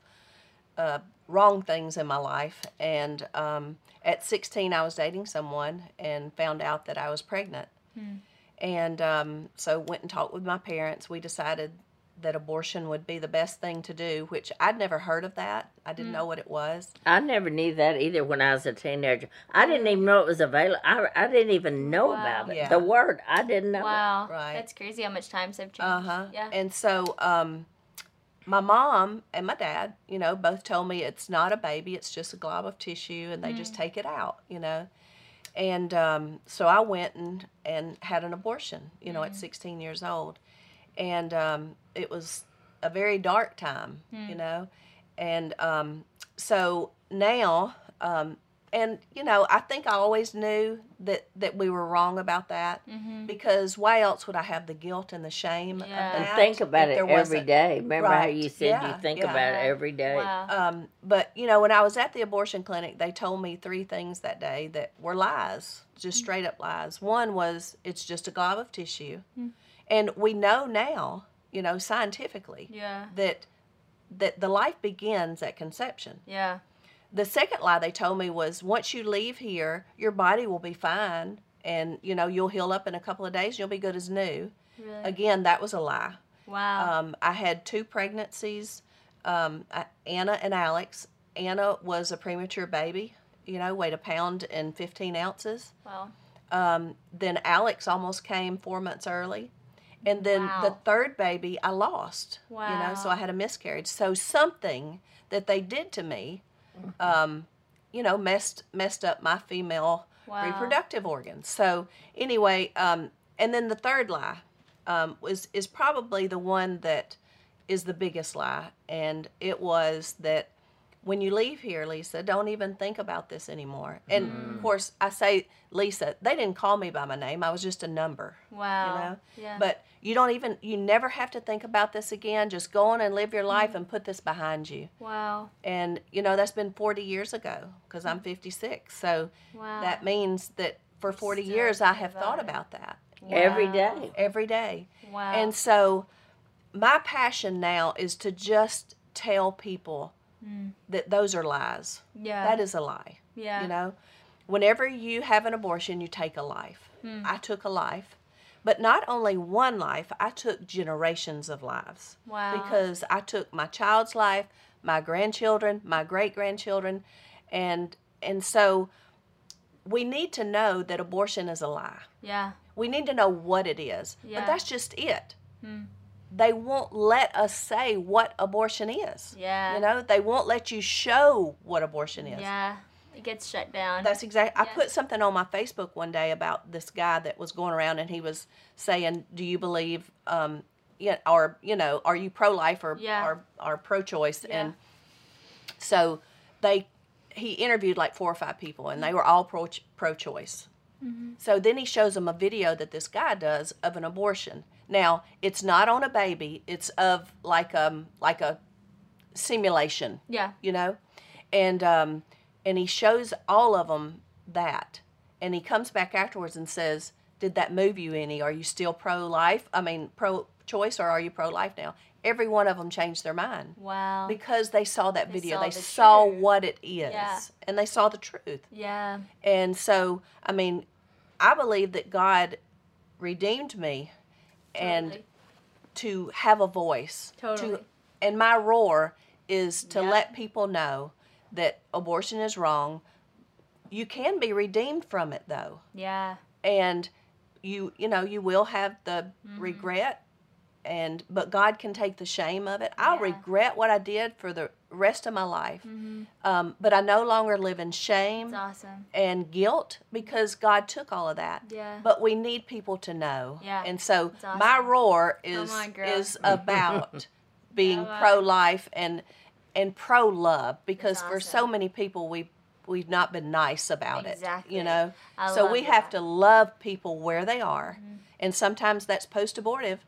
uh, wrong things in my life. And um, at 16, I was dating someone and found out that I was pregnant. And um, so went and talked with my parents. We decided that abortion would be the best thing to do, which I'd never heard of that. I didn't know what it was. I never knew that either when I was a teenager. I didn't even know it was available. I, I didn't even know Wow. about it. Yeah. The word, I didn't know. it. Wow, Right. that's crazy how much times have changed. Uh huh. Yeah. And so, um, my mom and my dad, you know, both told me it's not a baby; it's just a glob of tissue, and they just take it out, you know. And um, so I went and and had an abortion, you know, at 16 years old, and um, it was a very dark time, you know, and um, so now. And you know, I think I always knew that that we were wrong about that Mm-hmm. because why else would I have the guilt and the shame Yeah. of And think about it every day every wasn't- Remember how you said Yeah, you think yeah. about it every day. Wow. Um, but you know, when I was at the abortion clinic, they told me three things that day that were lies, just Mm. straight up lies. One was it's just a glob of tissue, Mm. and we know now, you know, scientifically yeah. that that the life begins at conception. Yeah. The second lie they told me was once you leave here, your body will be fine, and you know you'll heal up in a couple of days, you'll be good as new. Really. Again, that was a lie. wow. Um, I had two pregnancies, um, I- Anna and Alex. Anna was a premature baby, you know, weighed a pound and 15 ounces. wow. Um, then Alex almost came four months early. And then the third baby I lost, wow. you know, so I had a miscarriage. So something that they did to me, um, you know, messed messed up my female Wow. reproductive organs. So anyway, um, and then the third lie um, was is probably the one that is the biggest lie, and it was that when you leave here, Lisa, don't even think about this anymore. And of mm. course, I say Lisa. They didn't call me by my name. I was just a number. Wow. You know, Yeah. but you don't even you never have to think about this again. Just go on and live your mm-hmm. life and put this behind you. wow. And you know that's been 40 years ago because I'm 56. So Wow. that means that for 40 Still years I have about thought it. about that Every Wow. day. every day. Wow. And so my passion now is to just tell people that those are lies. yeah. That is a lie. yeah. You know, whenever you have an abortion, you take a life. I took a life, But not only one life, I took generations of lives. Wow. Because I took my child's life, my grandchildren, my great grandchildren, and and so we need to know that abortion is a lie. Yeah. We need to know what it is. Yeah. But that's just it. Hmm. They won't let us say what abortion is. Yeah. You know, they won't let you show what abortion is. Yeah. It gets shut down. That's exactly. I put something on my Facebook one day about this guy that was going around and he was saying, "Do you believe, um, yeah, or you know, are you pro-life or Yeah. or, or pro-choice?" Yeah. And so they, he interviewed like four or five people, and they were all pro pro-choice. Mm-hmm. So then he shows them a video that this guy does of an abortion. Now it's not on a baby; it's of like um like a simulation yeah. you know and um and he shows all of them that and he comes back afterwards and says did that move you any are you still pro-life i mean pro-choice or are you pro-life now every one of them changed their mind Wow. because they saw that They video saw they the saw truth. what it is Yeah. and they saw the truth yeah. and so i mean i believe that god redeemed me and Totally. to have a voice. Totally. To, and my roar is to Yeah. let people know that abortion is wrong. You can be redeemed from it though. Yeah. And you you know, you will have the Mm-hmm. regret and but God can take the shame of it. I'll Yeah. regret what I did for the rest of my life. Um, but I no longer live in shame awesome. and guilt because God took all of that. Yeah. But we need people to know. Yeah. And so awesome. my roar is on, is about [LAUGHS] being pro life and and pro love because That's for so many people we we've not been nice about Exactly. it. You know? I so we that. Mm-hmm. have to love people where they are. And sometimes that's post abortive.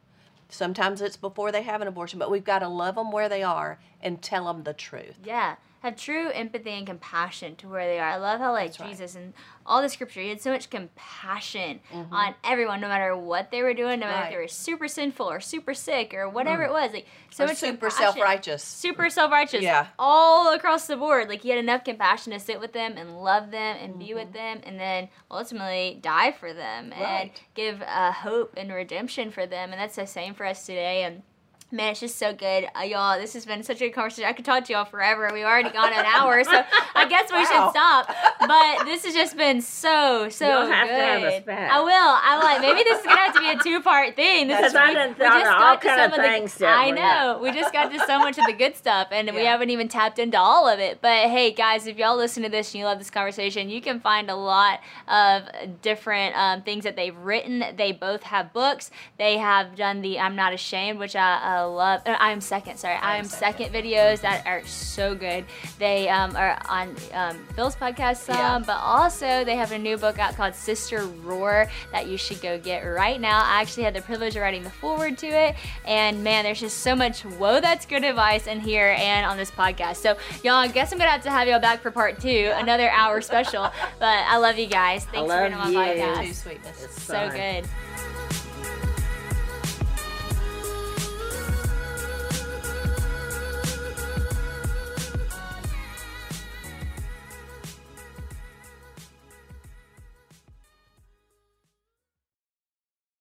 Sometimes it's before they have an abortion, but we've got to love them where they are and tell them the truth. Yeah. Have true empathy and compassion to where they are. I love how like right. Jesus and all the scripture, he had so much compassion on everyone, no matter what they were doing, no matter if they Mm-hmm. Were super sinful or super sick or whatever it was. Like so Or much super self righteous. super self-righteous Yeah. all across the board like he had enough compassion to sit with them and love them and be Mm-hmm. with them and then ultimately die for them and Right. give uh, hope and redemption for them and that's the same for us today and Man, it's just so good, uh, y'all. This has been such a good conversation. I could talk to y'all forever. We've already gone an hour, so I guess we Wow. should stop. But this has just been so, so You'll have good. to have us back. I will. I like. Maybe this is gonna have to be a two-part thing. This Because is I we- done we thought just all got to some of the- things that I know. We just got to so much of the good stuff, and we haven't even tapped into all of it. But hey, guys, if y'all listen to this and you love this conversation, you can find a lot of different um, things that they've written. They both have books. They have done the "I'm Not Ashamed," which I, I love. uh, I'm second. Sorry, I am second. Second. videos that are so good. They um, are on um, Phil's podcast some, Yeah. but also they have a new book out called Sister Roar that you should go get right now. I actually had the privilege of writing the forward to it, and man, there's just so much whoa, that's good advice in here and on this podcast. So y'all, I guess I'm gonna have to have y'all back for part two, another hour special. [LAUGHS] But I love you guys. Thanks for being on my you. podcast. Too sweetness. It's So fun. good.